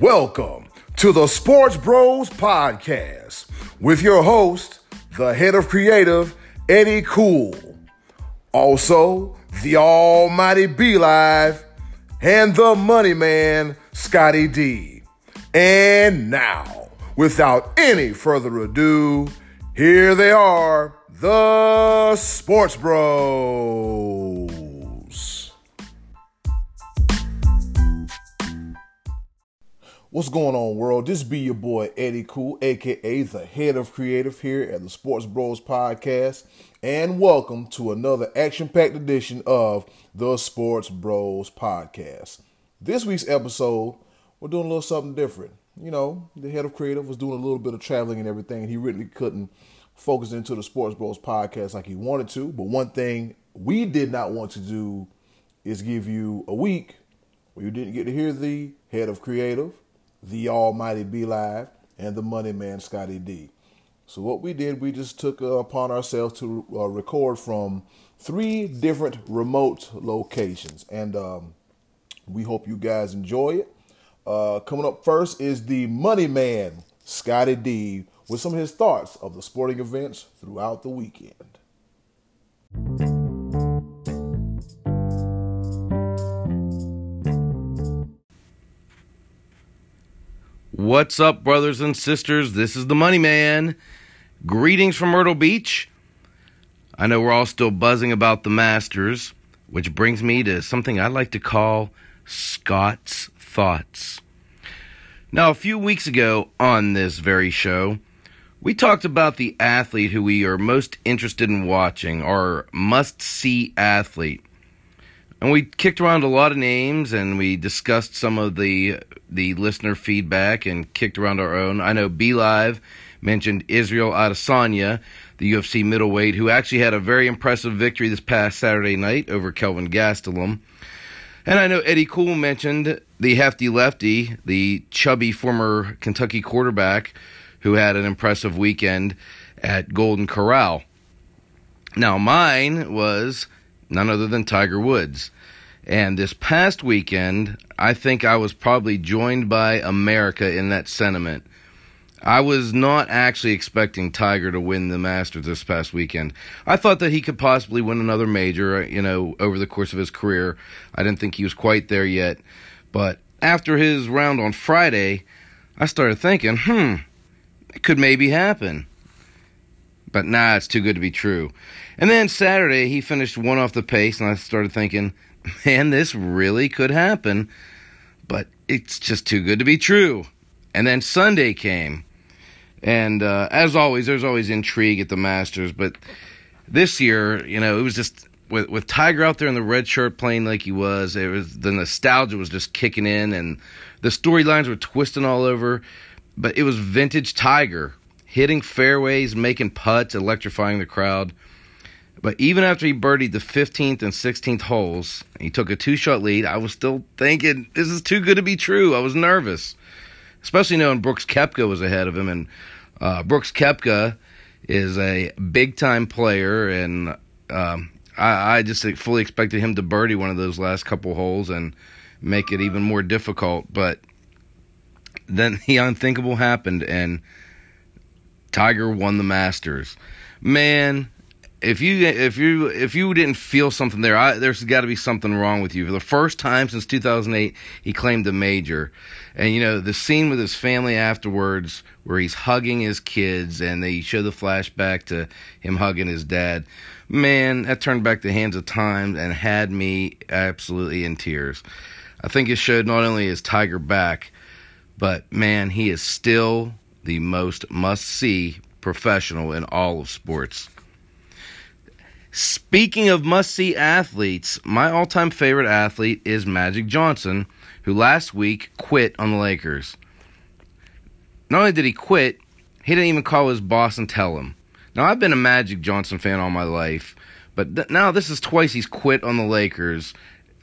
Welcome to the Sports Bros Podcast with your host, the head of creative, Eddie Cool. Also, the almighty B Live and the money man, Scotty D. And now, without any further ado, here they are, the Sports Bros. What's going on, world? This be your boy Eddie Cool, aka the head of creative here at the Sports Bros Podcast, and welcome to another action-packed edition of the Sports Bros Podcast. This week's episode, we're doing a little something different. You know, the head of creative was doing a little bit of traveling and everything, and he really couldn't focus into the Sports Bros Podcast like he wanted to. But one thing we did not want to do is give you a week where you didn't get to hear the head of creative the almighty B Live, and the money man Scotty D. So what we did, we just took uh, upon ourselves to uh, record from three different remote locations, and um, we hope you guys enjoy it. Uh, coming up first is the money man Scotty D with some of his thoughts of the sporting events throughout the weekend. What's up, brothers and sisters? This is the Money Man. Greetings from Myrtle Beach. I know we're all still buzzing about the Masters, which brings me to something I like to call Scott's Thoughts. Now, a few weeks ago on this very show, we talked about the athlete who we are most interested in watching, our must see athlete. And we kicked around a lot of names and we discussed some of the the listener feedback and kicked around our own. I know B Live mentioned Israel Adesanya, the UFC middleweight, who actually had a very impressive victory this past Saturday night over Kelvin Gastelum. And I know Eddie Cool mentioned the hefty lefty, the chubby former Kentucky quarterback, who had an impressive weekend at Golden Corral. Now, mine was none other than Tiger Woods. And this past weekend, I think I was probably joined by America in that sentiment. I was not actually expecting Tiger to win the Masters this past weekend. I thought that he could possibly win another major, you know, over the course of his career. I didn't think he was quite there yet. But after his round on Friday, I started thinking, hmm, it could maybe happen. But nah, it's too good to be true. And then Saturday, he finished one off the pace, and I started thinking, man, this really could happen. But it's just too good to be true. And then Sunday came. And uh, as always, there's always intrigue at the Masters. But this year, you know, it was just with with Tiger out there in the red shirt playing like he was. It was the nostalgia was just kicking in, and the storylines were twisting all over. But it was vintage Tiger hitting fairways, making putts, electrifying the crowd. But even after he birdied the 15th and 16th holes, he took a two shot lead. I was still thinking, this is too good to be true. I was nervous, especially knowing Brooks Koepka was ahead of him. And uh, Brooks Koepka is a big time player, and um, I, I just fully expected him to birdie one of those last couple holes and make it even more difficult. But then the unthinkable happened, and Tiger won the Masters. Man, if you if you if you didn't feel something there, I, there's got to be something wrong with you. For the first time since 2008, he claimed a major, and you know the scene with his family afterwards, where he's hugging his kids, and they show the flashback to him hugging his dad. Man, that turned back the hands of time and had me absolutely in tears. I think it showed not only his Tiger back, but man, he is still the most must see professional in all of sports. Speaking of must see athletes, my all time favorite athlete is Magic Johnson, who last week quit on the Lakers. Not only did he quit, he didn't even call his boss and tell him. Now, I've been a Magic Johnson fan all my life, but th- now this is twice he's quit on the Lakers.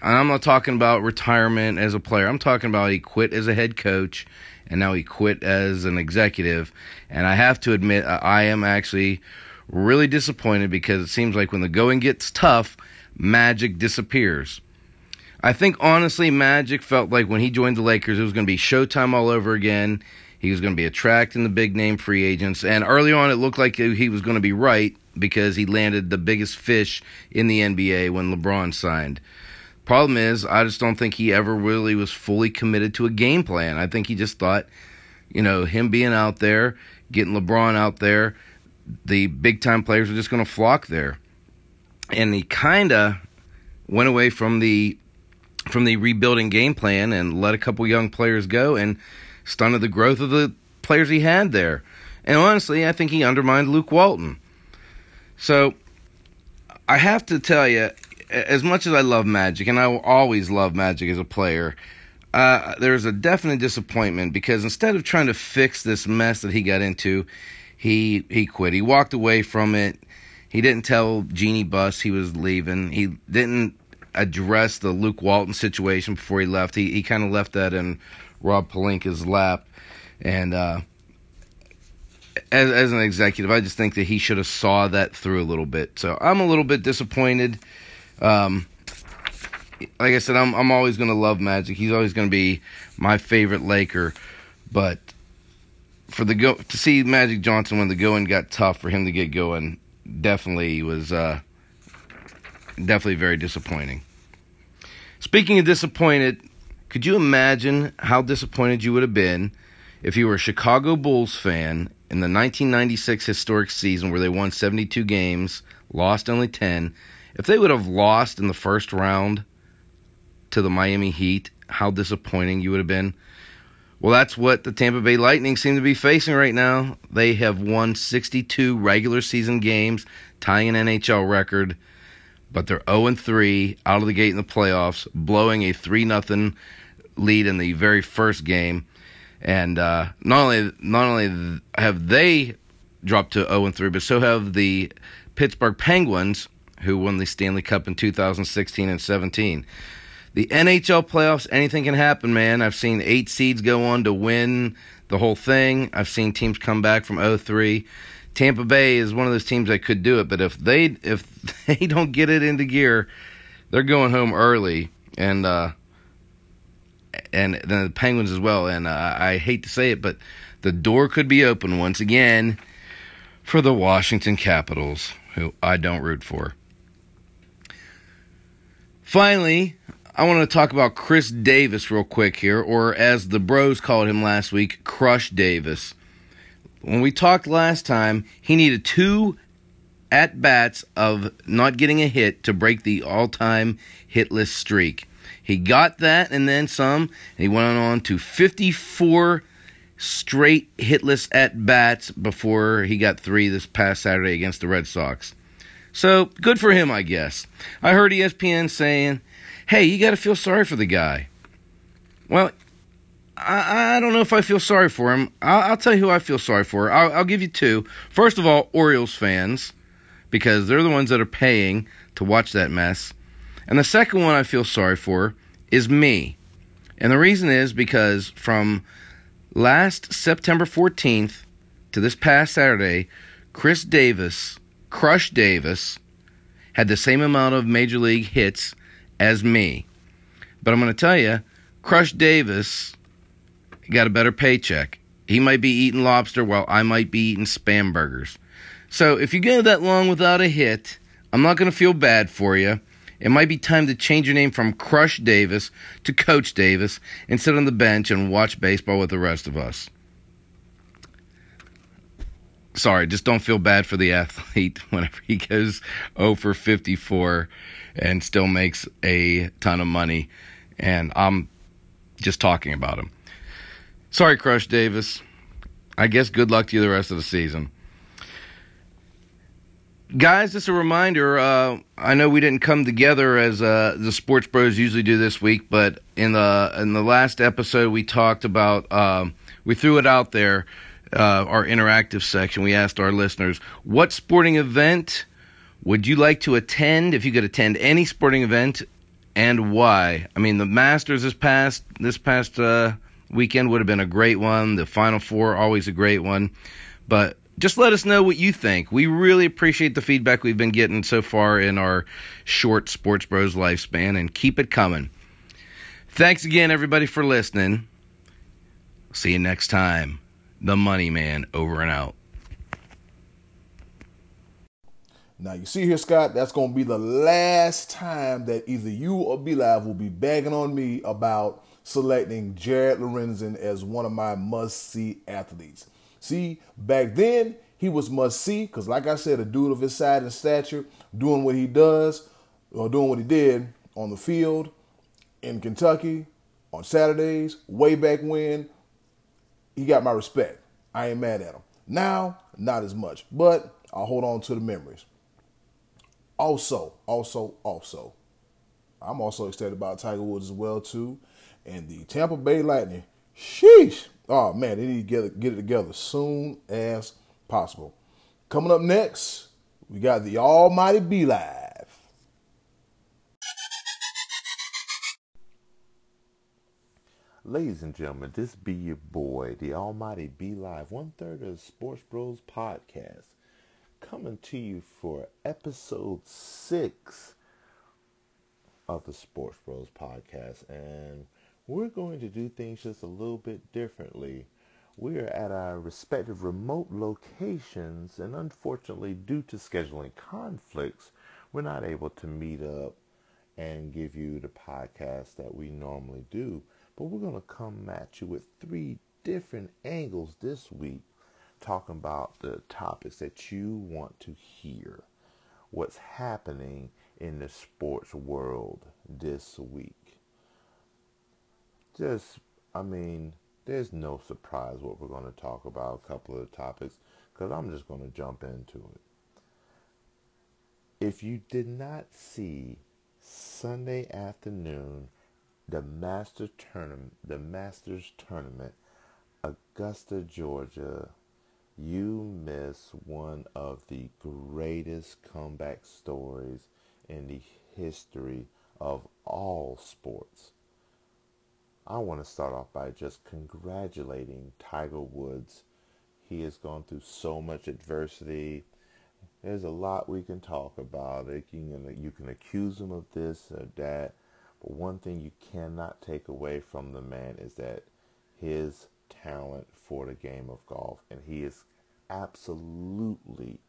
And I'm not talking about retirement as a player, I'm talking about he quit as a head coach and now he quit as an executive. And I have to admit, I am actually really disappointed because it seems like when the going gets tough, magic disappears. I think honestly, Magic felt like when he joined the Lakers, it was going to be Showtime all over again. He was going to be attracting the big name free agents, and early on, it looked like he was going to be right because he landed the biggest fish in the NBA when LeBron signed. Problem is, I just don't think he ever really was fully committed to a game plan. I think he just thought, you know, him being out there, getting LeBron out there, the big time players were just going to flock there. And he kind of went away from the from the rebuilding game plan and let a couple young players go and stunted the growth of the players he had there. And honestly, I think he undermined Luke Walton. So I have to tell you, as much as I love Magic, and I will always love Magic as a player, uh, there's a definite disappointment because instead of trying to fix this mess that he got into, he he quit. He walked away from it. He didn't tell Jeanie Buss he was leaving. He didn't address the Luke Walton situation before he left. He he kind of left that in Rob Pelinka's lap, and uh, as as an executive, I just think that he should have saw that through a little bit. So I'm a little bit disappointed. Um, like I said, I'm I'm always going to love Magic. He's always going to be my favorite Laker, but for the go to see Magic Johnson when the going got tough for him to get going, definitely was uh, definitely very disappointing. Speaking of disappointed, could you imagine how disappointed you would have been if you were a Chicago Bulls fan in the 1996 historic season where they won 72 games, lost only 10, if they would have lost in the first round to the Miami Heat, how disappointing you would have been. Well, that's what the Tampa Bay Lightning seem to be facing right now. They have won 62 regular season games, tying an NHL record, but they're 0 3 out of the gate in the playoffs, blowing a 3 0 lead in the very first game. And uh, not only not only have they dropped to 0 3, but so have the Pittsburgh Penguins, who won the Stanley Cup in 2016 and 17. The NHL playoffs, anything can happen, man. I've seen eight seeds go on to win the whole thing. I've seen teams come back from 0-3. Tampa Bay is one of those teams that could do it, but if they if they don't get it into gear, they're going home early. And uh, and then the Penguins as well. And uh, I hate to say it, but the door could be open once again for the Washington Capitals, who I don't root for. Finally, I want to talk about Chris Davis real quick here, or as the bros called him last week, Crush Davis. When we talked last time, he needed two at bats of not getting a hit to break the all time hitless streak. He got that and then some. And he went on to 54 straight hitless at bats before he got three this past Saturday against the Red Sox. So good for him, I guess. I heard ESPN saying, hey, you got to feel sorry for the guy. Well, I, I, don't know if I feel sorry for him. I'll, I'll tell you who I feel sorry for. I'll, I'll give you two. First of all, Orioles fans, because they're the ones that are paying to watch that mess. And the second one I feel sorry for is me. And the reason is because from last September 14th to this past Saturday, Chris Davis, Crush Davis, had the same amount of major league hits as me. But I'm going to tell you, Crush Davis got a better paycheck. He might be eating lobster while I might be eating spam burgers. So if you go that long without a hit, I'm not going to feel bad for you. It might be time to change your name from Crush Davis to Coach Davis and sit on the bench and watch baseball with the rest of us. Sorry, just don't feel bad for the athlete whenever he goes 0 for 54 and still makes a ton of money. And I'm just talking about him. Sorry, Crush Davis. I guess good luck to you the rest of the season guys, just a reminder. Uh, I know we didn't come together as uh, the Sports Bros usually do this week, but in the in the last episode we talked about uh, we threw it out there. Uh, our interactive section. We asked our listeners, "What sporting event would you like to attend if you could attend any sporting event, and why?" I mean, the Masters this past this past uh, weekend would have been a great one. The Final Four always a great one, but just let us know what you think. We really appreciate the feedback we've been getting so far in our short Sports Bros lifespan and keep it coming. Thanks again, everybody, for listening. See you next time. The Money Man over and out. Now you see here, Scott, that's gonna be the last time that either you or B Live will be bagging on me about selecting Jared Lorenzen as one of my must-see athletes. See, back then he was must-see because, like I said, a dude of his size and stature, doing what he does or doing what he did on the field in Kentucky on Saturdays, way back when, he got my respect. I ain't mad at him. Now, not as much, but I'll hold on to the memories. Also, also, also, I'm also excited about Tiger Woods as well too, and the Tampa Bay Lightning. Sheesh! Oh man, they need to get, get it together soon as possible. Coming up next, we got the Almighty Be Live. Ladies and gentlemen, this be your boy, the Almighty Be Live, one third of Sports Bros podcast, coming to you for episode six of the Sports Bros podcast. And we're going to do things just a little bit differently. We are at our respective remote locations, and unfortunately, due to scheduling conflicts, we're not able to meet up and give you the podcast that we normally do. But we're going to come at you with three different angles this week, talking about the topics that you want to hear. What's happening in the sports world this week. Just, I mean, there's no surprise what we're going to talk about, a couple of topics, because I'm just going to jump into it. If you did not see Sunday afternoon the Master Tournament, the Masters Tournament, Augusta, Georgia, you miss one of the greatest comeback stories in the history of all sports. I want to start off by just congratulating Tiger Woods. He has gone through so much adversity. There's a lot we can talk about. You can, accuse him of this or that but one thing you cannot take away from the man is that his talent for the game of golf, and he has absolutely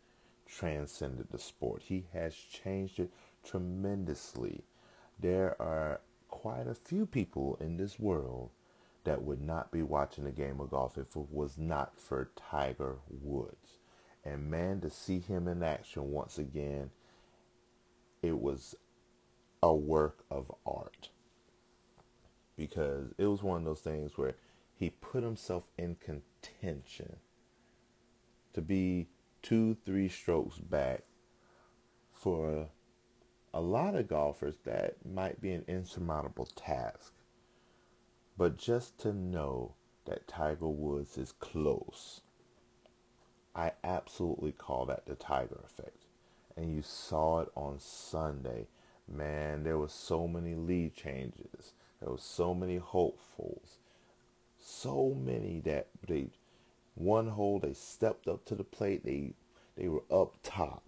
transcended the sport. He has changed it tremendously. There are quite a few people in this world that would not be watching the game of golf if it was not for Tiger Woods. And man, to see him in action once again, it was a work of art because it was one of those things where he put himself in contention to be two, three strokes back for a lot of golfers that might be an insurmountable task. But just to know that Tiger Woods is close, I absolutely call that the Tiger effect. And you saw it on Sunday man, there were so many lead changes. There were so many hopefuls. So many that they one hole they stepped up to the plate, they they were up top.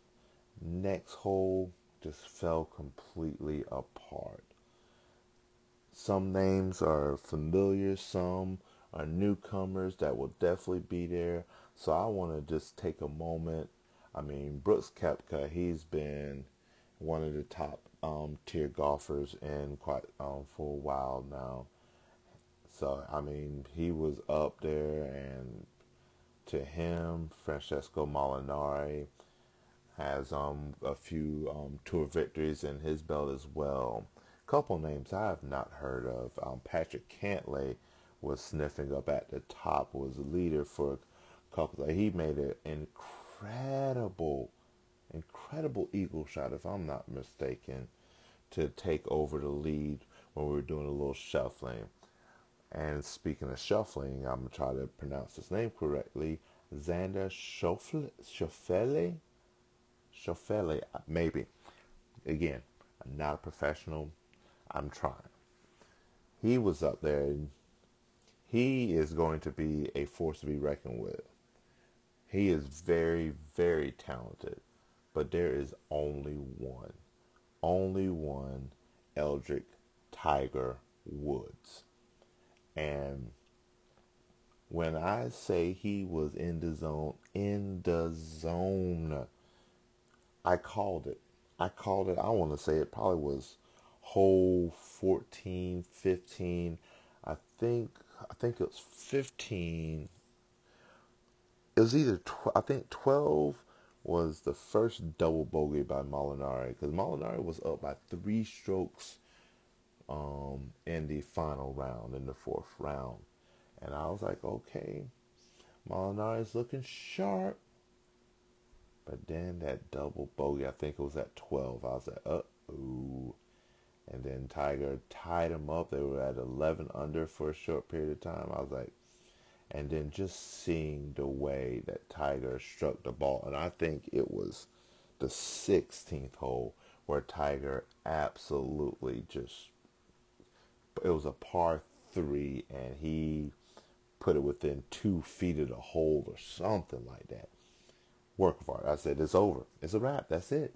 Next hole just fell completely apart. Some names are familiar, some are newcomers that will definitely be there. So I want to just take a moment. I mean, Brooks Koepka, he's been one of the top um, tier golfers in quite um, for a while now. So I mean, he was up there, and to him, Francesco Molinari has um, a few um, tour victories in his belt as well. Couple names I have not heard of. Um, Patrick Cantlay was sniffing up at the top, was a leader for a couple. Of, he made an incredible incredible eagle shot, if I'm not mistaken, to take over the lead when we were doing a little shuffling. And speaking of shuffling, I'm going to try to pronounce his name correctly. Xander Schauffele? Schauffele, maybe. Again, I'm not a professional. I'm trying. He was up there. He is going to be a force to be reckoned with. He is very, very talented. But there is only one, only one Eldrick Tiger Woods. And when I say he was in the zone, in the zone, I called it. I called it, I want to say it probably was hole 14, 15. I think I think it was 15. It was either tw- I think 12 was the first double bogey by Molinari because Molinari was up by three strokes um, in the final round, in the fourth round. And I was like, okay, Molinari Molinari's looking sharp. But then that double bogey, I think it was at 12. I was like, uh oh. And then Tiger tied him up. They were at 11 under for a short period of time. I was like, and then just seeing the way that Tiger struck the ball, and I think it was the 16th hole where Tiger absolutely just it was a par three, and he put it within two feet of the hole or something like that. Work of art. I said it's over. It's a wrap. That's it.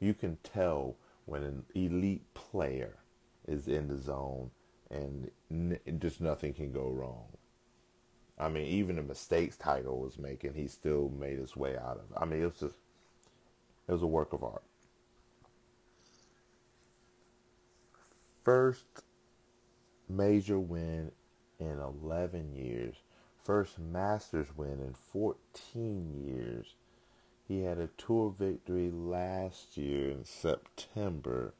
You can tell when an elite player is in the zone, and n- just nothing can go wrong. I mean, even the mistakes Tiger was making, he still made his way out of. It. I mean, it was just, it was a work of art. First major win in 11 years. First Masters win in 14 years. He had a tour victory last year in September.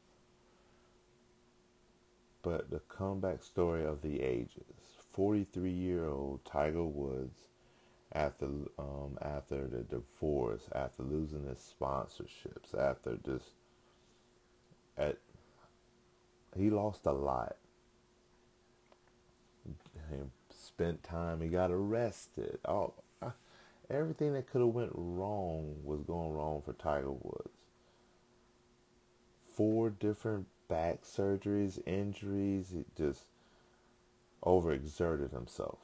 But the comeback story of the ages. 43 year old Tiger Woods after um, after the divorce, after losing his sponsorships, after just at he lost a lot. He spent time. He got arrested. Oh, everything that could have went wrong was going wrong for Tiger Woods. Four different back surgeries, injuries. He just overexerted himself.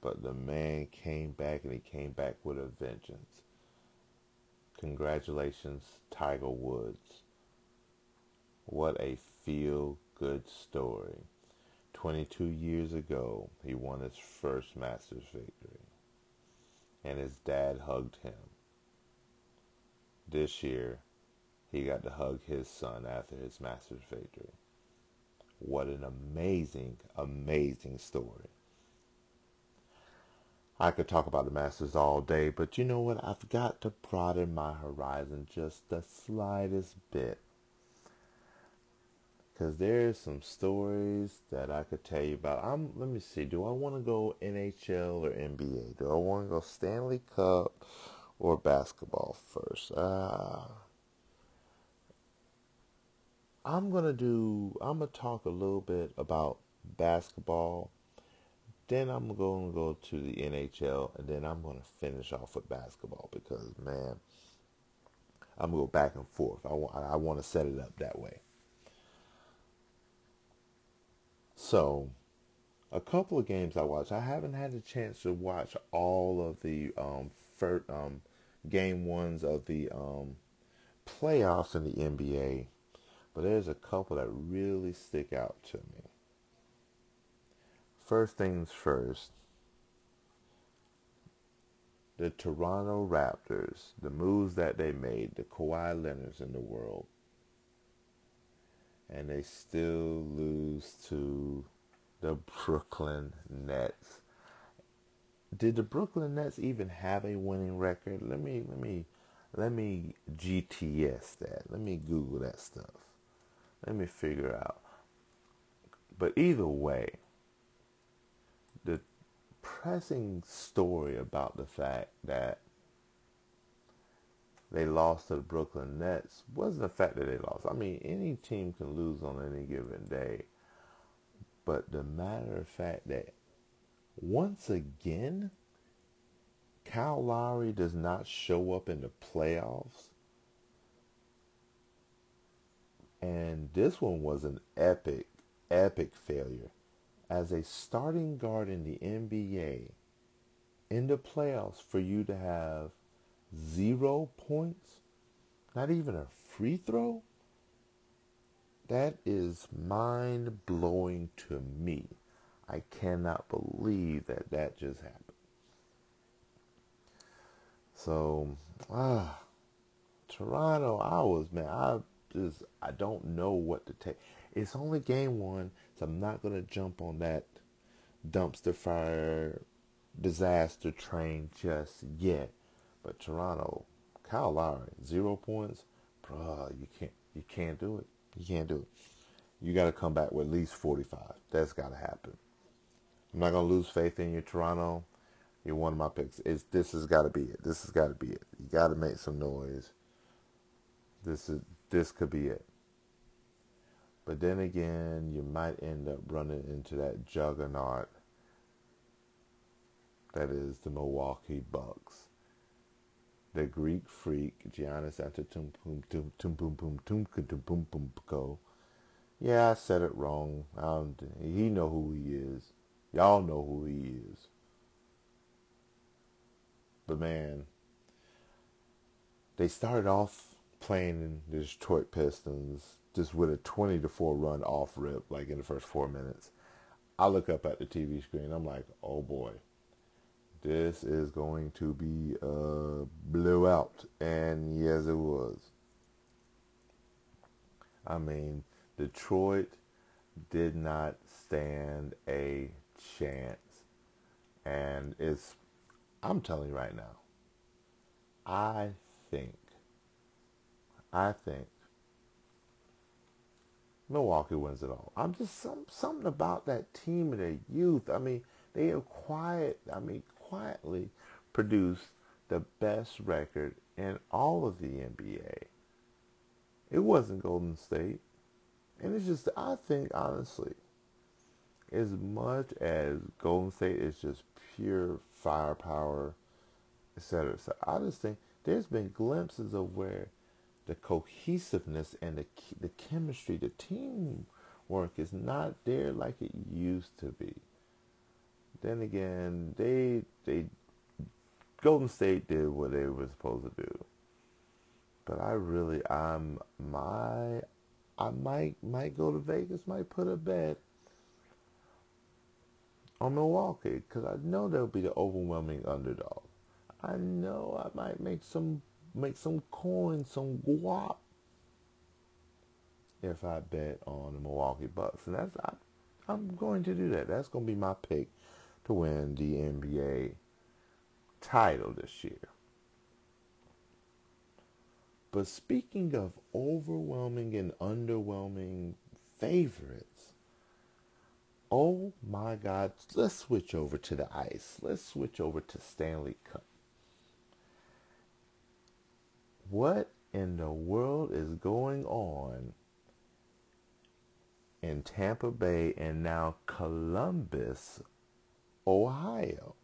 But the man came back and he came back with a vengeance. Congratulations, Tiger Woods. What a feel good story. 22 years ago, he won his first Masters victory, and his dad hugged him. This year, he got to hug his son after his Masters victory. What an amazing, amazing story. I could talk about the Masters all day, but you know what? I've got to broaden my horizon just the slightest bit. Because there's some stories that I could tell you about. I'm, let me see. Do I want to go NHL or NBA? Do I want to go Stanley Cup or basketball first? Uh, I'm gonna do. I'm gonna talk a little bit about basketball. Then I'm gonna go to the NHL, and then I'm gonna finish off with basketball because man, I'm gonna go back and forth. I want. I want to set it up that way. So, a couple of games I watched. I haven't had a chance to watch all of the um, first, um game ones of the um, playoffs in the NBA but there's a couple that really stick out to me. First things first, the Toronto Raptors, the moves that they made, the Kawhi Leonards in the world, and they still lose to the Brooklyn Nets. Did the Brooklyn Nets even have a winning record? Let me let me let me GTS that. Let me Google that stuff. Let me figure out. But either way, the pressing story about the fact that they lost to the Brooklyn Nets wasn't the fact that they lost. I mean, any team can lose on any given day. But the matter of fact that once again, Kyle Lowry does not show up in the playoffs And this one was an epic, epic failure. As a starting guard in the NBA, in the playoffs, for you to have zero points, not even a free throw, that is mind blowing to me. I cannot believe that that just happened. So, ah, Toronto, I was man, I just I don't know what to take. It's only game one, so I'm not gonna jump on that dumpster fire disaster train just yet. But Toronto, Kyle Lowry, zero points, bruh, you can't you can't do it. You can't do it. You got to come back with at least 45. That's got to happen. I'm not gonna lose faith in you, Toronto. You're one of my picks. It's, this has got to be it. This has got to be it. You got to make some noise. This is this could be it. But then again, you might end up running into that juggernaut that is the Milwaukee Bucks. The Greek freak Giannis Antetokounmpo. Yeah, I said it wrong. he know who he is. Y'all know who he is. But man, they started off playing the Detroit Pistons just with a 20 to 4 run off rip like in the first 4 minutes. I look up at the TV screen. I'm like, "Oh boy. This is going to be a blowout." And yes, it was. I mean, Detroit did not stand a chance. And it's I'm telling you right now, I think, I think Milwaukee wins it all. I'm just some something about that team and their youth. I mean, they have quiet. I mean, quietly produced the best record in all of the NBA. It wasn't Golden State, and it's just I think honestly, as much as Golden State is just pure firepower, etc. So I just think there's been glimpses of where the cohesiveness and the the chemistry, the teamwork is not there like it used to be. Then again, they they Golden State did what they were supposed to do. But I really I'm my I might might go to Vegas, might put a bet on Milwaukee because I know they'll be the overwhelming underdog. I know I might make some make some coin, some guap if I bet on the Milwaukee Bucks, and that's I, I'm going to do that. That's going to be my pick to win the NBA title this year. But speaking of overwhelming and underwhelming favorites, oh my God, let's switch over to the ice. Let's switch over to Stanley Cup. What in the world is going on in Tampa Bay and now Columbus, Ohio?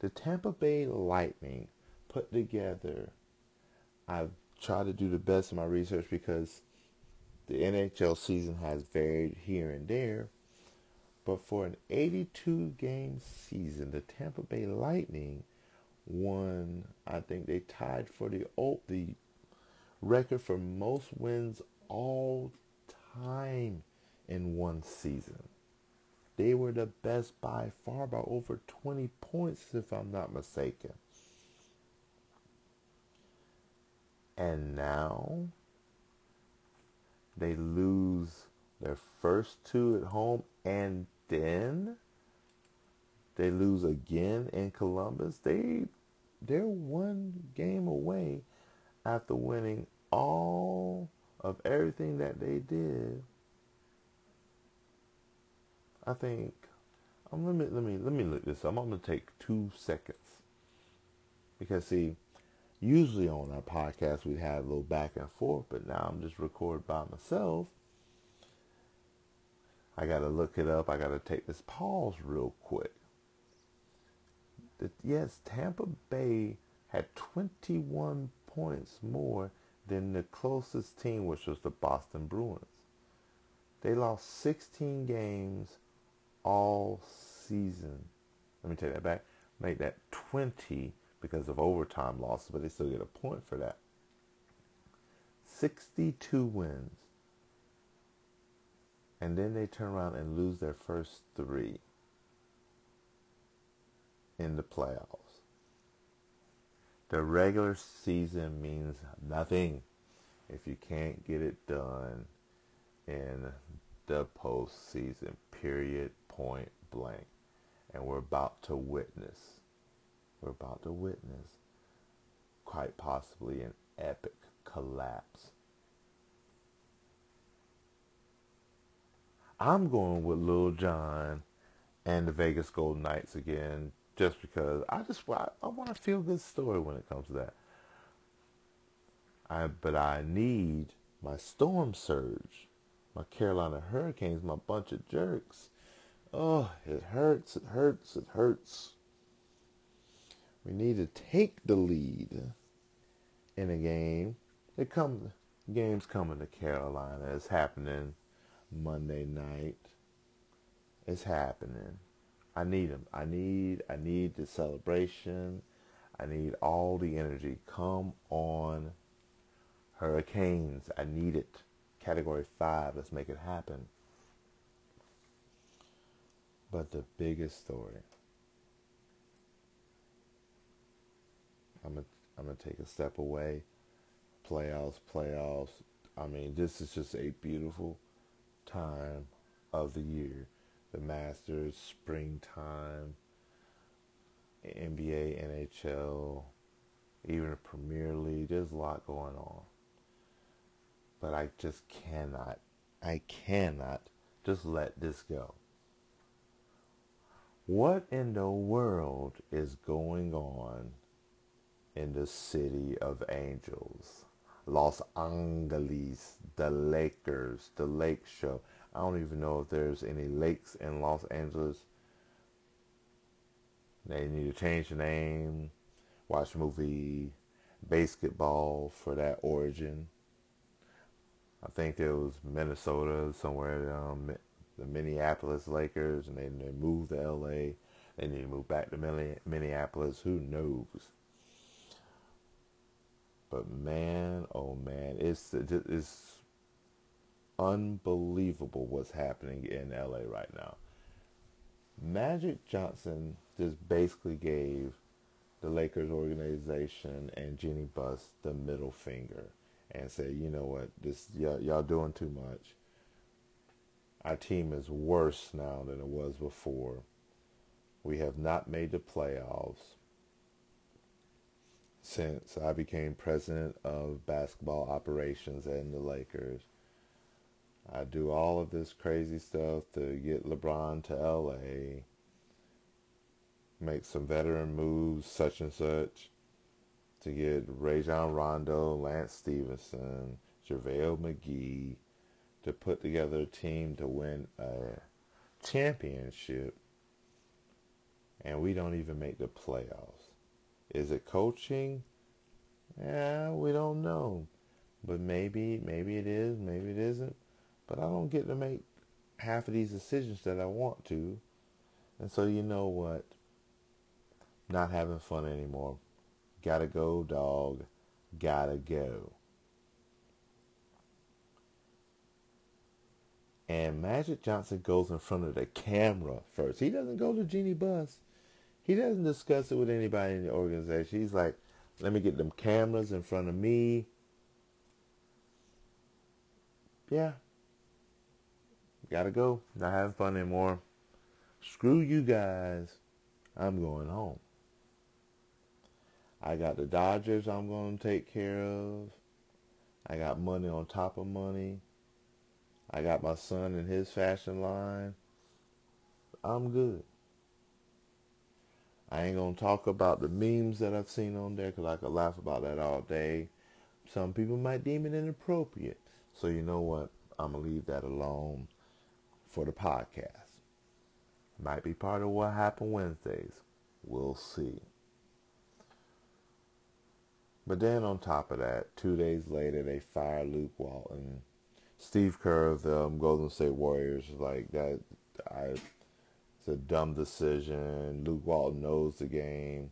The Tampa Bay Lightning put together, I've tried to do the best of my research because the NHL season has varied here and there. But for an 82 game season, the Tampa Bay Lightning won. I think they tied for the the record for most wins all time in one season. They were the best by far by over 20 points, if I'm not mistaken. And now they lose their first two at home and then they lose again in Columbus. They they're one game away after winning all of everything that they did. I think um, let me let me let me look this up. I'm gonna take two seconds because see, usually on our podcast we have a little back and forth, but now I'm just recording by myself. I gotta look it up. I gotta take this pause real quick yes, Tampa Bay had 21 points more than the closest team, which was the Boston Bruins. They lost 16 games all season. Let me take that back. Make that 20 because of overtime losses, but they still get a point for that. 62 wins. And then they turn around and lose their first three in the playoffs. The regular season means nothing if you can't get it done in the postseason, period, point blank. And we're about to witness, we're about to witness quite possibly an epic collapse. I'm going with Lil Jon and the Vegas Golden Knights again, just because I just I, I want to feel good story when it comes to that. I but I need my storm surge, my Carolina Hurricanes, my bunch of jerks. Oh, it hurts, it hurts, it hurts. We need to take the lead in a game. It come games coming to Carolina. It's happening Monday night. It's happening. I need them. I need I need the celebration. I need all the energy. Come on, Hurricanes. I need it. Category five. Let's make it happen. But the biggest story. I'm gonna I'm gonna take a step away. Playoffs, playoffs. I mean, this is just a beautiful time of the year. The Masters, springtime, NBA, NHL, even the Premier League. There's a lot going on. But I just cannot, I cannot just let this go. What in the world is going on in the city of angels? Los Angeles, the Lakers, the Lake Show. I don't even know if there's any lakes in Los Angeles. They need to change the name, watch the movie Basketball for that origin. I think it was Minnesota somewhere, um, the Minneapolis Lakers, and they, they moved to LA. They need to move back to Minneapolis. Who knows? But man, oh man, it's it's unbelievable what's happening in LA right now. Magic Johnson just basically gave the Lakers organization and Jeanie Buss the middle finger and said, you know what, this y'all, y'all doing too much. Our team is worse now than it was before. We have not made the playoffs since I became president of basketball operations in the Lakers. I do all of this crazy stuff to get LeBron to LA, make some veteran moves, such and such, to get Rajon Rondo, Lance Stephenson, JaVale McGee, to put together a team to win a championship, and we don't even make the playoffs. Is it coaching? Yeah, we don't know. But maybe, maybe it is, maybe it isn't. But I don't get to make half of these decisions that I want to. And so you know what? Not having fun anymore. Gotta go, dog. Gotta go. And Magic Johnson goes in front of the camera first. He doesn't go to Jeanie Buss. He doesn't discuss it with anybody in the organization. He's like, let me get them cameras in front of me. Yeah. Gotta go. Not having fun anymore. Screw you guys. I'm going home. I got the Dodgers I'm going to take care of. I got money on top of money. I got my son in his fashion line. I'm good. I ain't gonna talk about the memes that I've seen on there because I could laugh about that all day. Some people might deem it inappropriate. So you know what? I'm gonna leave that alone for the podcast. Might be part of what happened Wednesdays. We'll see. But then on top of that, two days later they fire Luke Walton. Steve Kerr of the um, Golden State Warriors like that. I, it's a dumb decision. Luke Walton knows the game.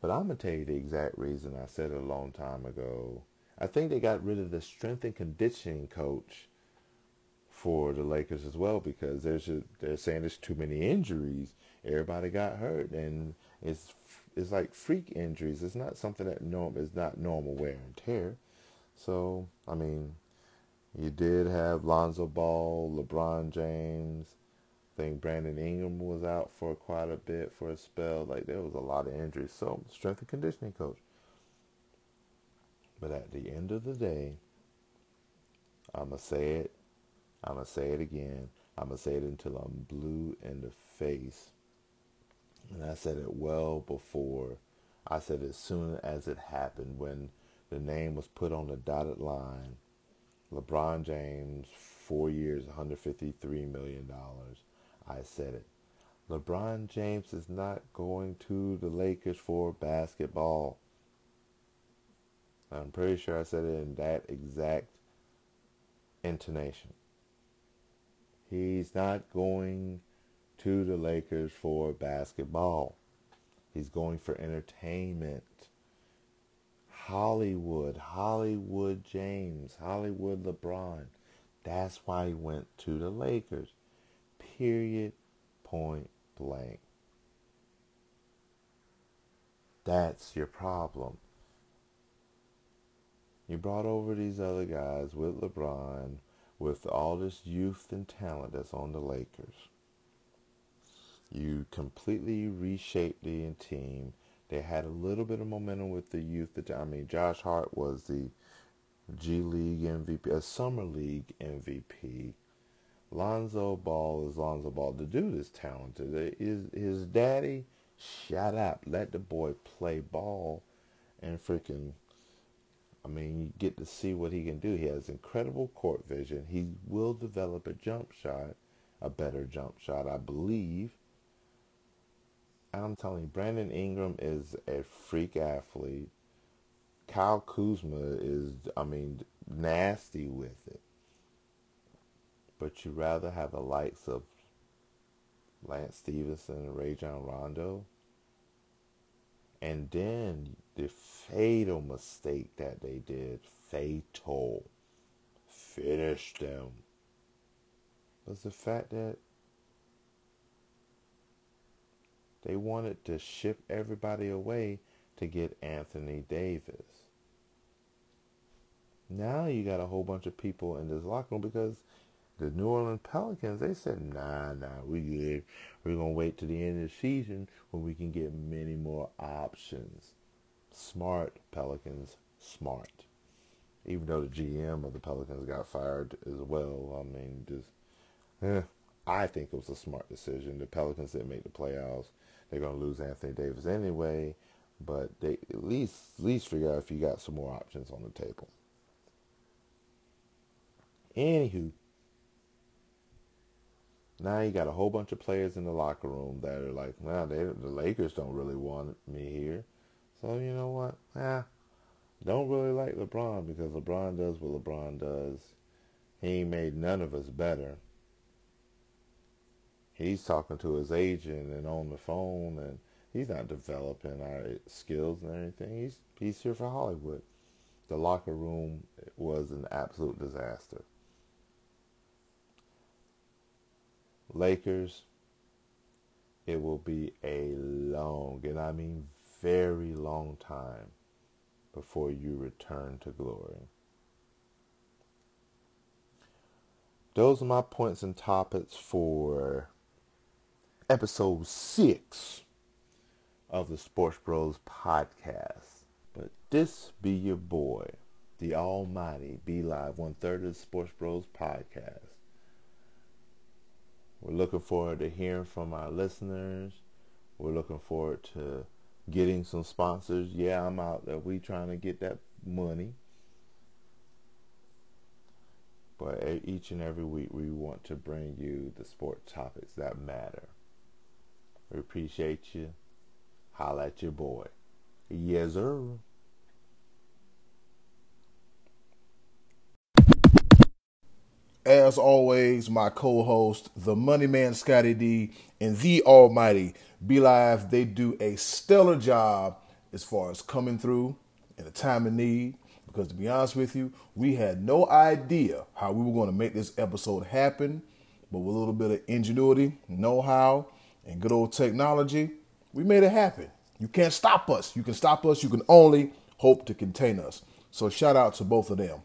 But I'm going to tell you the exact reason. I said it a long time ago. I think they got rid of the strength and conditioning coach for the Lakers as well because there's a, they're saying there's too many injuries. Everybody got hurt, and it's it's like freak injuries. It's not something that norm is not normal wear and tear. So I mean, you did have Lonzo Ball, LeBron James. I think Brandon Ingram was out for quite a bit for a spell. Like there was a lot of injuries. So strength and conditioning coach. But at the end of the day, I'ma say it. I'ma say it again. I'ma say it until I'm blue in the face. And I said it well before. I said as soon as it happened when the name was put on the dotted line LeBron James, four years, $153 million. I said it. LeBron James is not going to the Lakers for basketball. I'm pretty sure I said it in that exact intonation. He's not going to the Lakers for basketball. He's going for entertainment. Hollywood, Hollywood James, Hollywood LeBron. That's why he went to the Lakers. Period. Point blank. That's your problem. You brought over these other guys with LeBron, with all this youth and talent that's on the Lakers. You completely reshaped the team they had a little bit of momentum with the youth. I mean, Josh Hart was the G League MVP, a Summer League MVP. Lonzo Ball is Lonzo Ball. The dude is talented. His, his daddy, shut up. Let the boy play ball and freaking, I mean, you get to see what he can do. He has incredible court vision. He will develop a jump shot, a better jump shot, I believe. I'm telling you, Brandon Ingram is a freak athlete. Kyle Kuzma is, I mean, nasty with it. But you rather have the likes of Lance Stephenson and Rajon Rondo. And then the fatal mistake that they did, fatal, finish them, was the fact that They wanted to ship everybody away to get Anthony Davis. Now you got a whole bunch of people in this locker room because the New Orleans Pelicans, they said, nah, nah, we good. We're going to wait to the end of the season when we can get many more options. Smart Pelicans, smart. Even though the GM of the Pelicans got fired as well. I mean, just, eh, I think it was a smart decision. The Pelicans didn't make the playoffs. They're going to lose Anthony Davis anyway, but they at least at least figure out if you got some more options on the table. Anywho, now you got a whole bunch of players in the locker room that are like, well, they, the Lakers don't really want me here. So you know what? Ah, don't really like LeBron because LeBron does what LeBron does. He made none of us better he's talking to his agent and on the phone and he's not developing our skills and everything. He's he's here for Hollywood. The locker room was an absolute disaster. Lakers, it will be a long, and I mean very long time before you return to glory. Those are my points and topics for episode six of the Sports Bros podcast. But this be your boy, the Almighty B Live, one third of the Sports Bros podcast. We're looking forward to hearing from our listeners. We're looking forward to getting some sponsors. Yeah, I'm out there. We trying to get that money. But each and every week we want to bring you the sport topics that matter. We appreciate you. Holla at your boy. Yes, sir. As always, my co-host, the Money Man Scotty D, and the Almighty B Live, they do a stellar job as far as coming through in a time of need, because to be honest with you, we had no idea how we were going to make this episode happen. But with a little bit of ingenuity, know how, and good old technology, we made it happen. You can't stop us. You can stop us. You can only hope to contain us. So shout out to both of them.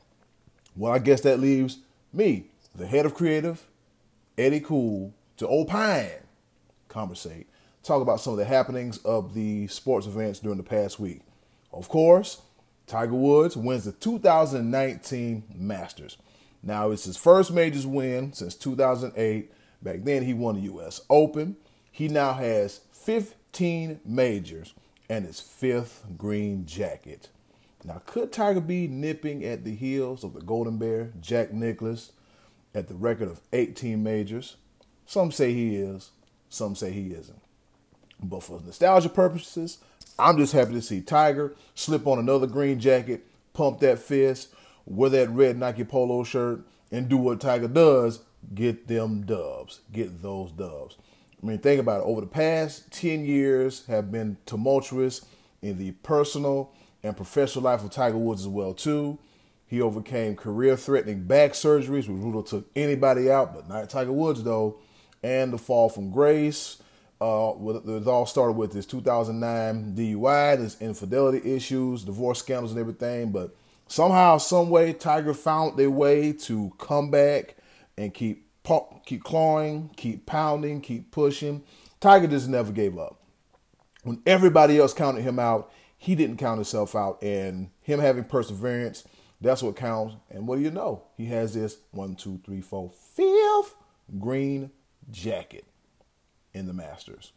Well, I guess that leaves me, the head of creative, Eddie Cool, to opine, conversate, talk about some of the happenings of the sports events during the past week. Of course, Tiger Woods wins the 2019 Masters. Now, it's his first majors win since 2008. Back then, he won the U.S. Open. He now has 15 majors and his fifth green jacket. Now, could Tiger be nipping at the heels of the Golden Bear, Jack Nicklaus, at the record of 18 majors? Some say he is, some say he isn't. But for nostalgia purposes, I'm just happy to see Tiger slip on another green jacket, pump that fist, wear that red Nike polo shirt, and do what Tiger does get them dubs, get those dubs. I mean, think about it. Over the past 10 years have been tumultuous in the personal and professional life of Tiger Woods as well, too. He overcame career-threatening back surgeries, which would have took anybody out, but not Tiger Woods, though. And the fall from grace. Uh, it all started with his 2009 DUI, his infidelity issues, divorce scandals, and everything. But somehow, some way, Tiger found their way to come back and keep keep clawing, keep pounding, keep pushing. Tiger just never gave up. When everybody else counted him out, he didn't count himself out. And him having perseverance, that's what counts. And what do you know? He has this one, two, three, four, fifth green jacket in the Masters.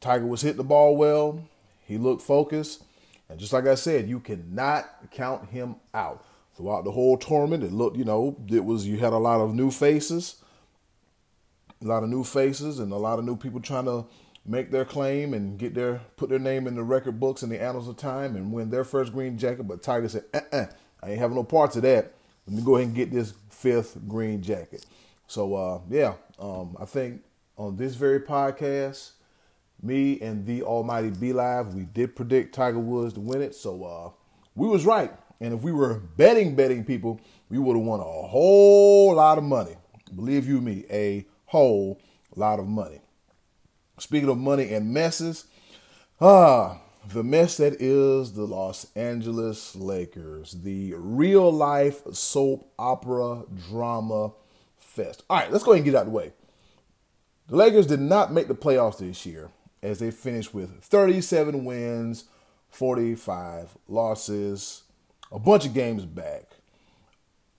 Tiger was hitting the ball well. He looked focused. And just like I said, you cannot count him out. Throughout the whole tournament, it looked, you know, it was you had a lot of new faces, a lot of new faces, and a lot of new people trying to make their claim and get their put their name in the record books and the annals of time and win their first green jacket. But Tiger said, uh-uh, I ain't having no parts of that. Let me go ahead and get this fifth green jacket. So uh, yeah, um, I think on this very podcast, me and the Almighty B Live, we did predict Tiger Woods to win it. So uh, we was right. And if we were betting betting people, we would have won a whole lot of money. Believe you me, a whole lot of money. Speaking of money and messes, ah, the mess that is the Los Angeles Lakers, the real life soap opera drama fest. All right, let's go ahead and get out of the way. The Lakers did not make the playoffs this year as they finished with 37 wins, 45 losses, a bunch of games back.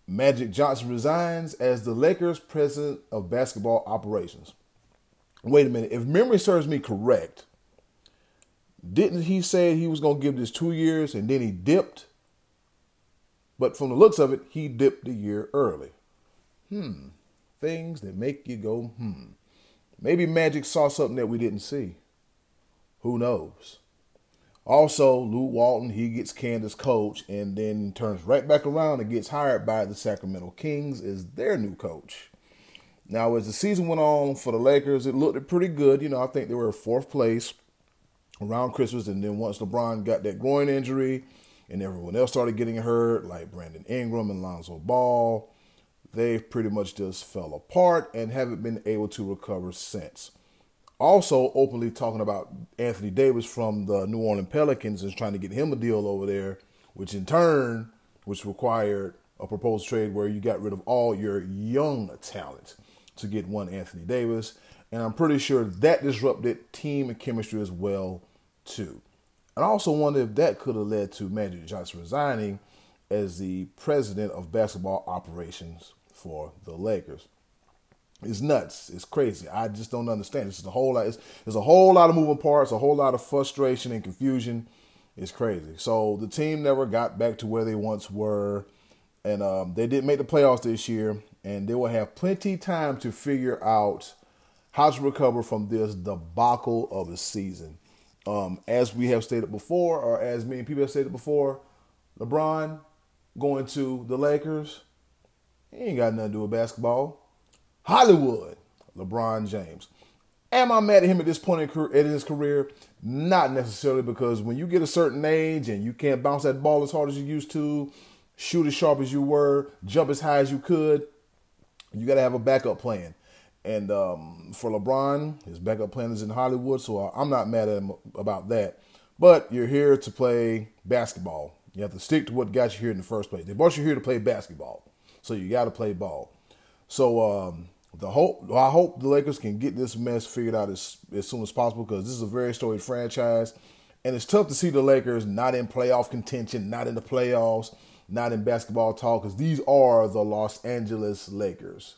Magic Johnson resigns as the Lakers president of basketball operations. Wait a minute, if memory serves me correct, didn't he say he was going to give this two years and then he dipped? But from the looks of it, he dipped a year early. Hmm. Things that make you go, hmm. Maybe Magic saw something that we didn't see. Who knows? Also, Luke Walton, he gets Candace coach and then turns right back around and gets hired by the Sacramento Kings as their new coach. Now, as the season went on for the Lakers, it looked pretty good. You know, I think they were fourth place around Christmas, and then once LeBron got that groin injury and everyone else started getting hurt, like Brandon Ingram and Lonzo Ball, they pretty much just fell apart and haven't been able to recover since also openly talking about Anthony Davis from the New Orleans Pelicans and trying to get him a deal over there, which in turn, which required a proposed trade where you got rid of all your young talent to get one Anthony Davis. And I'm pretty sure that disrupted team chemistry as well, too. And I also wonder if that could have led to Magic Johnson resigning as the president of basketball operations for the Lakers. It's nuts. It's crazy. I just don't understand. It's a whole lot. It's, there's a whole lot of moving parts, a whole lot of frustration and confusion. It's crazy. So the team never got back to where they once were, and um, they didn't make the playoffs this year. And they will have plenty time to figure out how to recover from this debacle of a season. Um, as we have stated before, or as many people have stated before, LeBron going to the Lakers, he ain't got nothing to do with basketball. Hollywood, LeBron James. Am I mad at him at this point in his career? Not necessarily because when you get a certain age and you can't bounce that ball as hard as you used to, shoot as sharp as you were, jump as high as you could, you got to have a backup plan. And um, for LeBron, his backup plan is in Hollywood, so I'm not mad at him about that. But you're here to play basketball. You have to stick to what got you here in the first place. They brought you here to play basketball, so you got to play ball. So um, the hope, I hope the Lakers can get this mess figured out as, as soon as possible because this is a very storied franchise, and it's tough to see the Lakers not in playoff contention, not in the playoffs, not in basketball talk because these are the Los Angeles Lakers,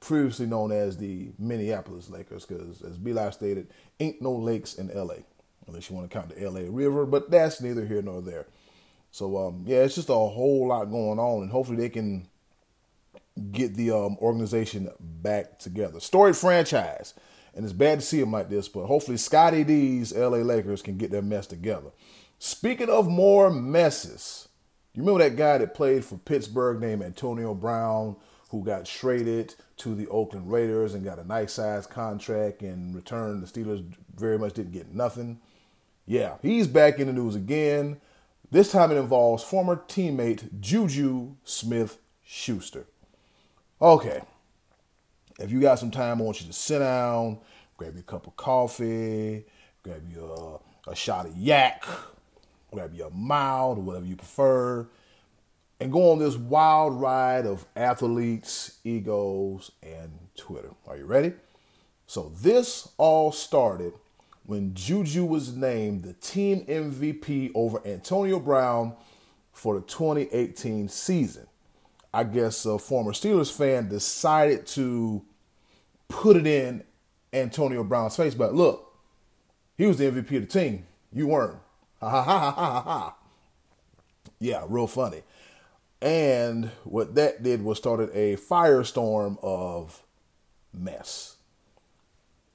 previously known as the Minneapolis Lakers. Because as B Live stated, ain't no lakes in LA unless you want to count the LA River, but that's neither here nor there. So um, yeah, it's just a whole lot going on, and hopefully they can get the um, organization back together. Storied franchise, and it's bad to see them like this, but hopefully Scotty D's LA Lakers can get their mess together. Speaking of more messes, you remember that guy that played for Pittsburgh named Antonio Brown, who got traded to the Oakland Raiders and got a nice size contract. In return, the Steelers very much didn't get nothing. Yeah, he's back in the news again. This time it involves former teammate Juju Smith Schuster. Okay. If you got some time, I want you to sit down, grab you a cup of coffee, grab you a, a shot of yak, grab you a mild or whatever you prefer, and go on this wild ride of athletes, egos, and Twitter. Are you ready? So this all started when Juju was named the team MVP over Antonio Brown for the 2018 season. I guess a former Steelers fan decided to put it in Antonio Brown's face. But look, he was the MVP of the team. You weren't. Ha ha ha ha ha ha. Yeah, real funny. And what that did was started a firestorm of mess.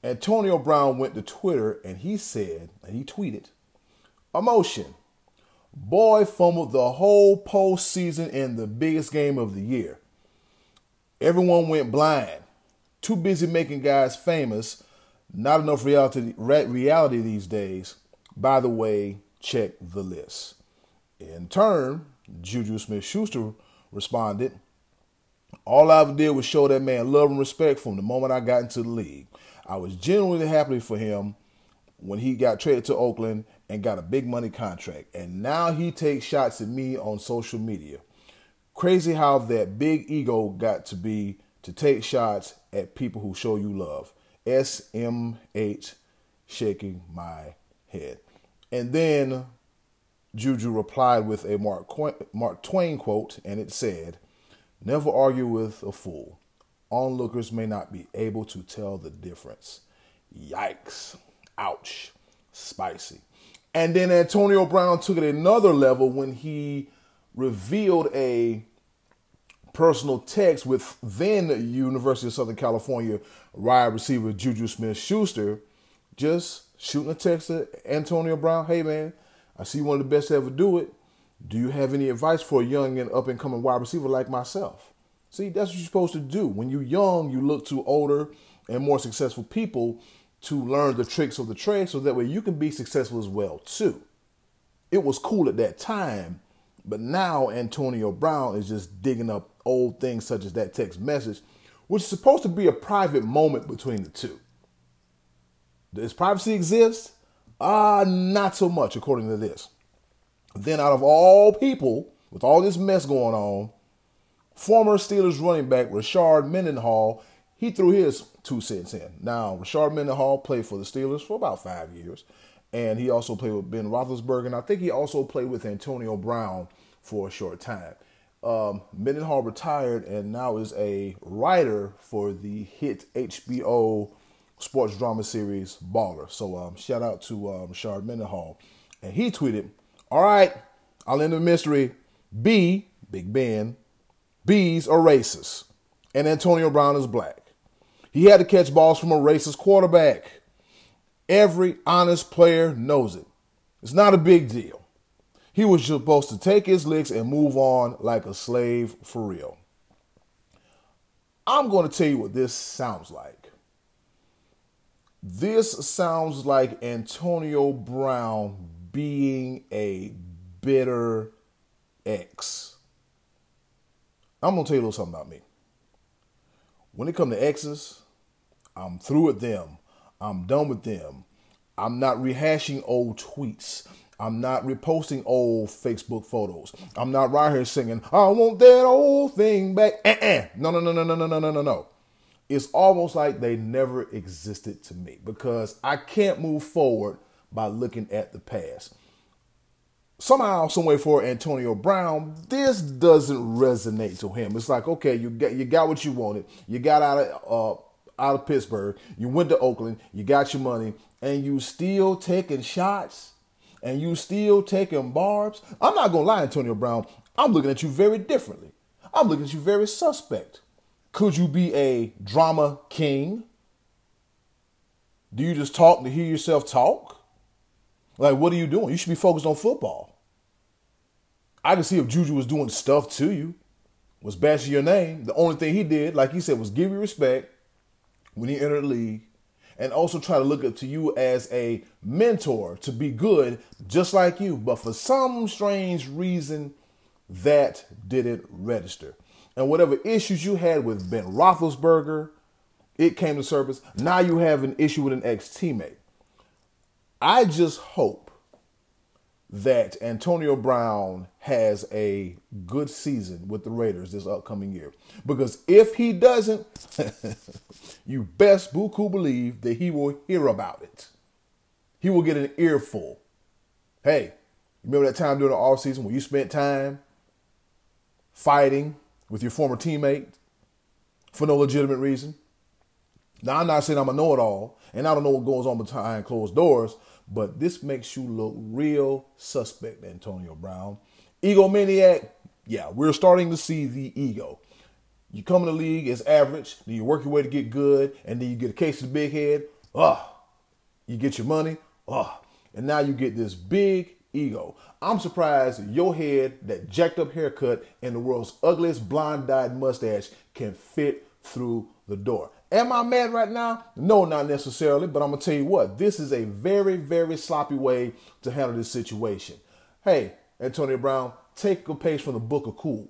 Antonio Brown went to Twitter and he said, and he tweeted, emotion. Boy fumbled the whole postseason in the biggest game of the year. Everyone went blind. Too busy making guys famous. Not enough reality, reality these days. By the way, check the list. In turn, Juju Smith Schuster responded, All I ever did was show that man love and respect from the moment I got into the league. I was genuinely happy for him when he got traded to Oakland and got a big money contract. And now he takes shots at me on social media. Crazy how that big ego got to be to take shots at people who show you love. SMH shaking my head. And then Juju replied with a Mark, Mark Twain quote, and it said, Never argue with a fool. Onlookers may not be able to tell the difference. Yikes. Ouch. Spicy. And then Antonio Brown took it another level when he revealed a personal text with then University of Southern California wide receiver Juju Smith Schuster, just shooting a text to Antonio Brown. Hey man, I see one of the best to ever do it. Do you have any advice for a young and up and coming wide receiver like myself? See, that's what you're supposed to do. When you're young, you look to older and more successful people to learn the tricks of the trade so that way you can be successful as well too. It was cool at that time, but now Antonio Brown is just digging up old things such as that text message, which is supposed to be a private moment between the two. Does privacy exist? Ah, uh, not so much according to this. Then out of all people, with all this mess going on, former Steelers running back Rashard Mendenhall he threw his two cents in. Now, Rashard Mendenhall played for the Steelers for about five years, and he also played with Ben Roethlisberger, and I think he also played with Antonio Brown for a short time. Um, Mendenhall retired and now is a writer for the hit HBO sports drama series Baller. So um, shout out to uh, Rashard Mendenhall. And he tweeted, All right, I'll end the mystery. B, Big Ben, B's are racist, and Antonio Brown is black. He had to catch balls from a racist quarterback. Every honest player knows it. It's not a big deal. He was supposed to take his licks and move on like a slave for real. I'm going to tell you what this sounds like. This sounds like Antonio Brown being a bitter ex. I'm gonna tell you a little something about me. When it comes to exes, I'm through with them. I'm done with them. I'm not rehashing old tweets. I'm not reposting old Facebook photos. I'm not right here singing, I want that old thing back. Uh-uh. No, no, no, no, no, no, no, no, no, no. It's almost like they never existed to me because I can't move forward by looking at the past. Somehow, some way for Antonio Brown, this doesn't resonate to him. It's like, okay, you got you got what you wanted. You got out of uh, out of Pittsburgh. You went to Oakland. You got your money, and you still taking shots and you still taking barbs, I'm not gonna lie, Antonio Brown. I'm looking at you very differently. I'm looking at you very suspect. Could you be a drama king? Do you just talk to hear yourself talk? Like, what are you doing? You should be focused on football. I can see if Juju was doing stuff to you, was bashing your name. The only thing he did, like he said, was give you respect when he entered the league and also try to look up to you as a mentor to be good just like you. But for some strange reason, that didn't register. And whatever issues you had with Ben Roethlisberger, it came to surface. Now you have an issue with an ex teammate. I just hope that Antonio Brown has a good season with the Raiders this upcoming year. Because if he doesn't, you best buku believe that he will hear about it. He will get an earful. Hey, remember that time during the off season when you spent time fighting with your former teammate for no legitimate reason? Now, I'm not saying I'm a know it all, and I don't know what goes on behind closed doors, but this makes you look real suspect, Antonio Brown. Egomaniac, yeah, we're starting to see the ego. You come in the league as average, then you work your way to get good, and then you get a case of the big head. Ah, you get your money. Ah, and now you get this big ego. I'm surprised your head, that jacked up haircut, and the world's ugliest blonde dyed mustache can fit through the door. Am I mad right now? No, not necessarily, but I'm gonna tell you what, this is a very, very sloppy way to handle this situation. Hey, Antonio Brown, take a page from the book of cool.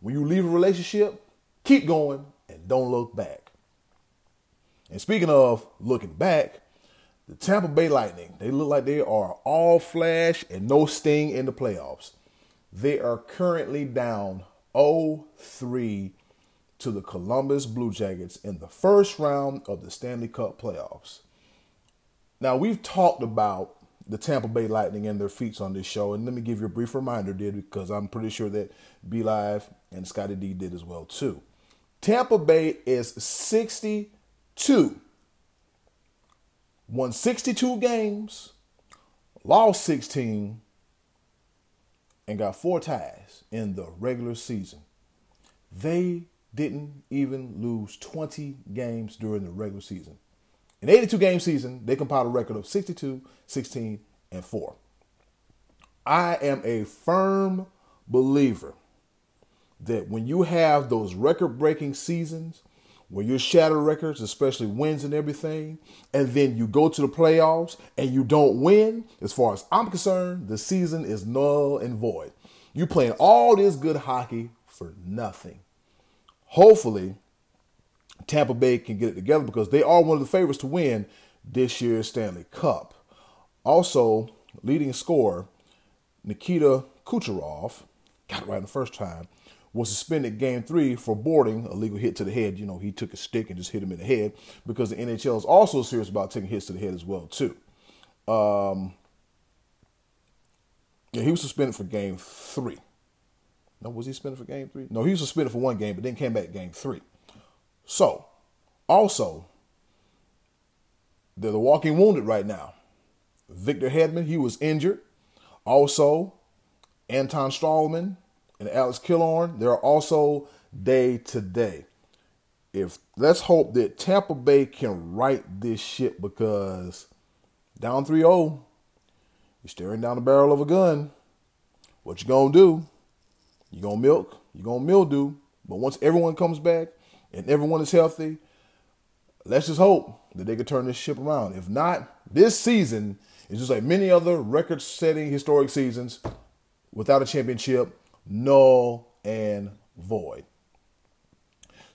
When you leave a relationship, keep going and don't look back. And speaking of looking back, the Tampa Bay Lightning, they look like they are all flash and no sting in the playoffs. They are currently down 0 3 to the Columbus Blue Jackets in the first round of the Stanley Cup playoffs. Now, we've talked about the Tampa Bay Lightning and their feats on this show, and let me give you a brief reminder, did because I'm pretty sure that B Live and Scotty D did as well too. Tampa Bay is 62, won 62 games, lost 16, and got four ties in the regular season. They didn't even lose 20 games during the regular season. In 82 game season, they compiled a record of 62, 16, and 4. I am a firm believer that when you have those record breaking seasons, where you shatter records, especially wins and everything, and then you go to the playoffs and you don't win, as far as I'm concerned, the season is null and void. You're playing all this good hockey for nothing hopefully Tampa Bay can get it together because they are one of the favorites to win this year's Stanley Cup. Also, leading scorer Nikita Kucherov, got it right the first time, was suspended game three for boarding a legal hit to the head. You know, he took a stick and just hit him in the head because the NHL is also serious about taking hits to the head as well, too. Um, yeah, he was suspended for game three. No, was he suspended for game three? No, he was suspended for one game, but then came back game three. So, also, they're the walking wounded right now. Victor Hedman, he was injured. Also, Anton Stralman and Alex Killorn, they're also day to day. If let's hope that Tampa Bay can right this ship because down 3-0, you're staring down the barrel of a gun. What you gonna do? You're going to milk, you're going to mildew. But once everyone comes back and everyone is healthy, let's just hope that they can turn this ship around. If not, this season is just like many other record setting historic seasons without a championship, null and void.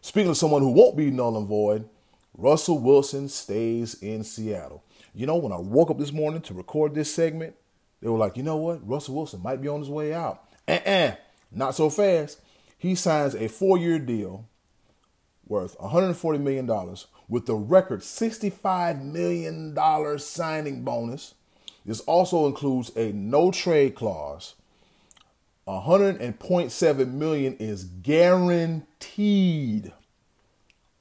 Speaking of someone who won't be null and void, Russell Wilson stays in Seattle. You know, when I woke up this morning to record this segment, they were like, you know what? Russell Wilson might be on his way out. Uh-uh, not so fast. He signs a four-year deal worth $140 million with the record $65 million signing bonus. This also includes a no trade clause. 100.7 million is guaranteed,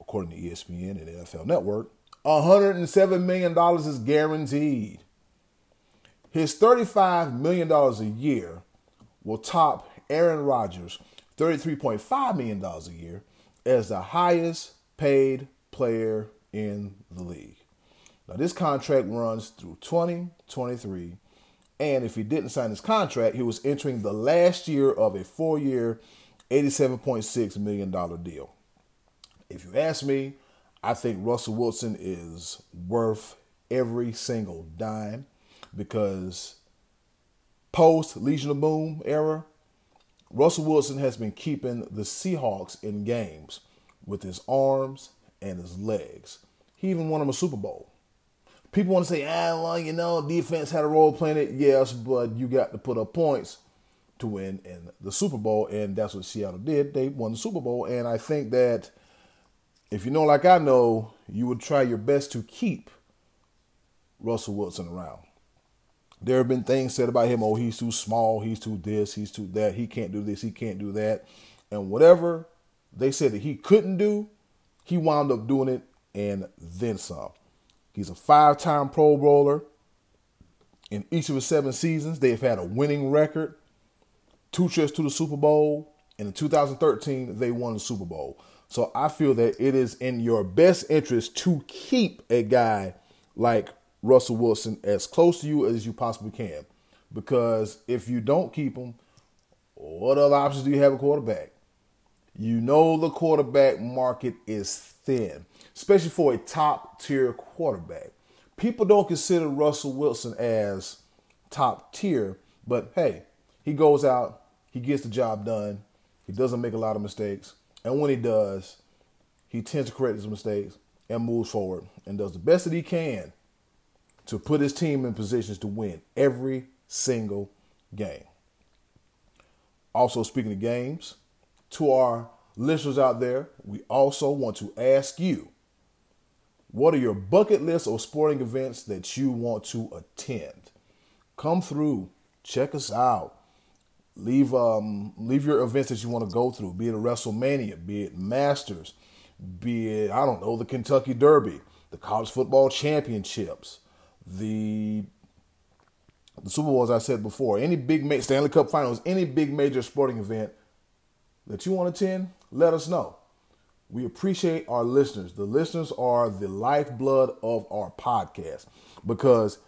according to ESPN and NFL Network. 107 million dollars is guaranteed. His $35 million a year will top Aaron Rodgers' $33.5 million a year as the highest paid player in the league. Now, this contract runs through 2023, and if he didn't sign his contract, he was entering the last year of a four year, $87.6 million deal. If you ask me, I think Russell Wilson is worth every single dime because post Legion of Boom era, Russell Wilson has been keeping the Seahawks in games with his arms and his legs. He even won them a Super Bowl. People want to say, ah, well, you know, defense had a role playing it. Yes, but you got to put up points to win in the Super Bowl, and that's what Seattle did. They won the Super Bowl, and I think that if you know, like I know, you would try your best to keep Russell Wilson around. There have been things said about him. Oh, he's too small. He's too this. He's too that. He can't do this. He can't do that. And whatever they said that he couldn't do, he wound up doing it and then some. He's a five time Pro Bowler. In each of his seven seasons, they've had a winning record, two trips to the Super Bowl. And in 2013, they won the Super Bowl. So I feel that it is in your best interest to keep a guy like Russell Wilson as close to you as you possibly can. Because if you don't keep him, what other options do you have a quarterback? You know the quarterback market is thin, especially for a top tier quarterback. People don't consider Russell Wilson as top tier, but hey, he goes out, he gets the job done, he doesn't make a lot of mistakes, and when he does, he tends to correct his mistakes and moves forward and does the best that he can to put his team in positions to win every single game. Also, speaking of games, to our listeners out there, we also want to ask you what are your bucket lists of sporting events that you want to attend? Come through, check us out. Leave um leave your events that you want to go through, be it a WrestleMania, be it Masters, be it I don't know the Kentucky Derby, the college football championships, the the Super Bowl, as I said before, any big Stanley Cup Finals, any big major sporting event that you want to attend, let us know. We appreciate our listeners. The listeners are the lifeblood of our podcast because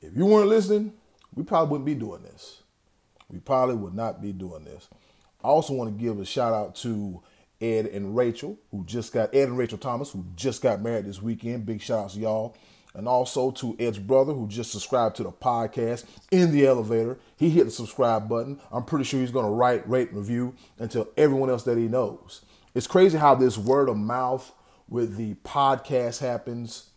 if you weren't listening, we probably wouldn't be doing this. We probably would not be doing this. I also want to give a shout out to Ed and Rachel, who just got Ed and Rachel Thomas, who just got married this weekend. Big shout out to y'all and also to Ed's brother who just subscribed to the podcast in the elevator. He hit the subscribe button. I'm pretty sure he's going to write, rate, and review and tell everyone else that he knows. It's crazy how this word of mouth with the podcast happens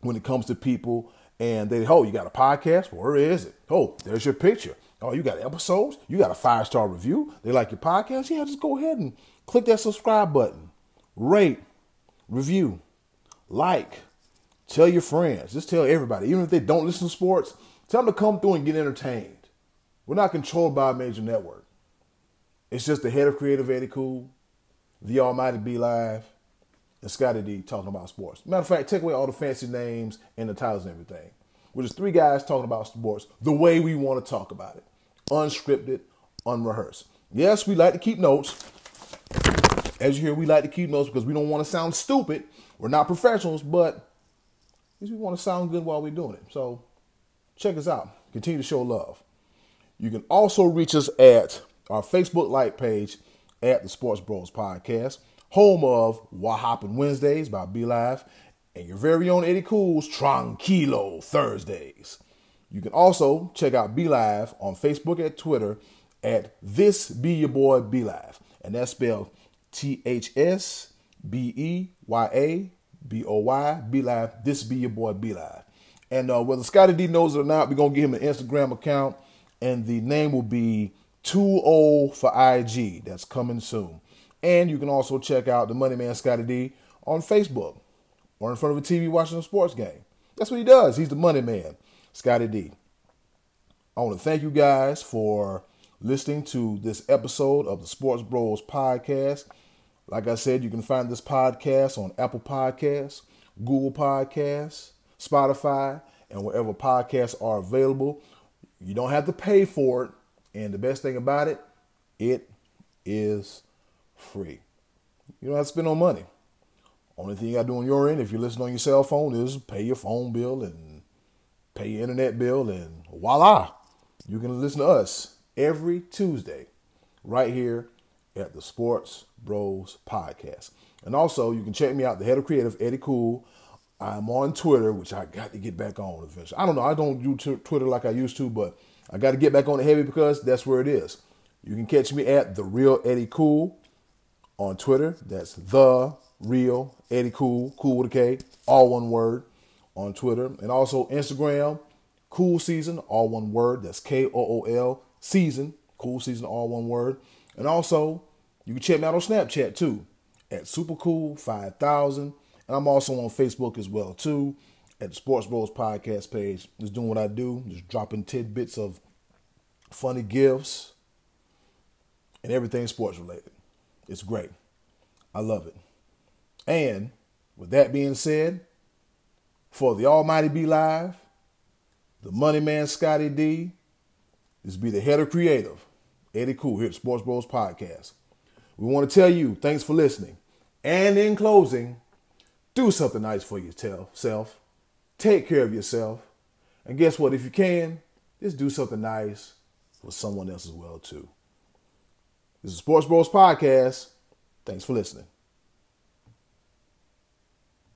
when it comes to people and they, oh, you got a podcast? Where is it? Oh, there's your picture. Oh, you got episodes? You got a five star review? They like your podcast? Yeah, just go ahead and click that subscribe button, rate, review, like Tell your friends. Just tell everybody. Even if they don't listen to sports, tell them to come through and get entertained. We're not controlled by a major network. It's just the head of creative Eddie Cool, the Almighty B Live, and Scotty D talking about sports. Matter of fact, take away all the fancy names and the titles and everything. We're just three guys talking about sports the way we want to talk about it. Unscripted, unrehearsed. Yes, we like to keep notes. As you hear, we like to keep notes because we don't want to sound stupid. We're not professionals, but we want to sound good while we're doing it. So check us out. Continue to show love. You can also reach us at our Facebook like page, at the Sports Bros Podcast, home of What Hoppin' Wednesdays by B Live, and your very own Eddie Cool's Tranquilo Thursdays. You can also check out B Live on Facebook and Twitter at This Be Your Boy B Live, and that's spelled T H S B E Y A B O Y B Live. This Be Your Boy B Live. And uh, whether Scotty D knows it or not, we're gonna give him an Instagram account, and the name will be Too Old for IG. That's coming soon. And you can also check out the Money Man Scotty D on Facebook or in front of a TV watching a sports game. That's what he does. He's the money man, Scotty D. I want to thank you guys for listening to this episode of the Sports Bros podcast. Like I said, you can find this podcast on Apple Podcasts, Google Podcasts, Spotify, and wherever podcasts are available. You don't have to pay for it. And the best thing about it, it is free. You don't have to spend no money. Only thing you got to do on your end, if you're listening on your cell phone, is pay your phone bill and pay your internet bill, and voila, you can listen to us every Tuesday right here at the Sports Bros Podcast. And also, you can check me out, the head of creative, Eddie Cool. I'm on Twitter, which I got to get back on eventually. I don't know, I don't do t- Twitter like I used to, but I got to get back on it heavy because that's where it is. You can catch me at the real Eddie Cool on Twitter. That's the real Eddie Cool, cool with a K, all one word on Twitter. And also Instagram, Kool Season, all one word. That's K O O L Season, Kool Season, all one word. And also, you can check me out on Snapchat too at Supercool5000. And I'm also on Facebook as well too at the Sports Bros podcast page. Just doing what I do, just dropping tidbits of funny gifts and everything sports related. It's great. I love it. And with that being said, for the Almighty B Live, the Money Man Scotty D, this be the head of creative, Eddie Cool here at Sports Bros Podcast. We want to tell you thanks for listening. And in closing, do something nice for yourself. Take care of yourself. And guess what? If you can, just do something nice for someone else as well too. This is Sports Bros Podcast. Thanks for listening.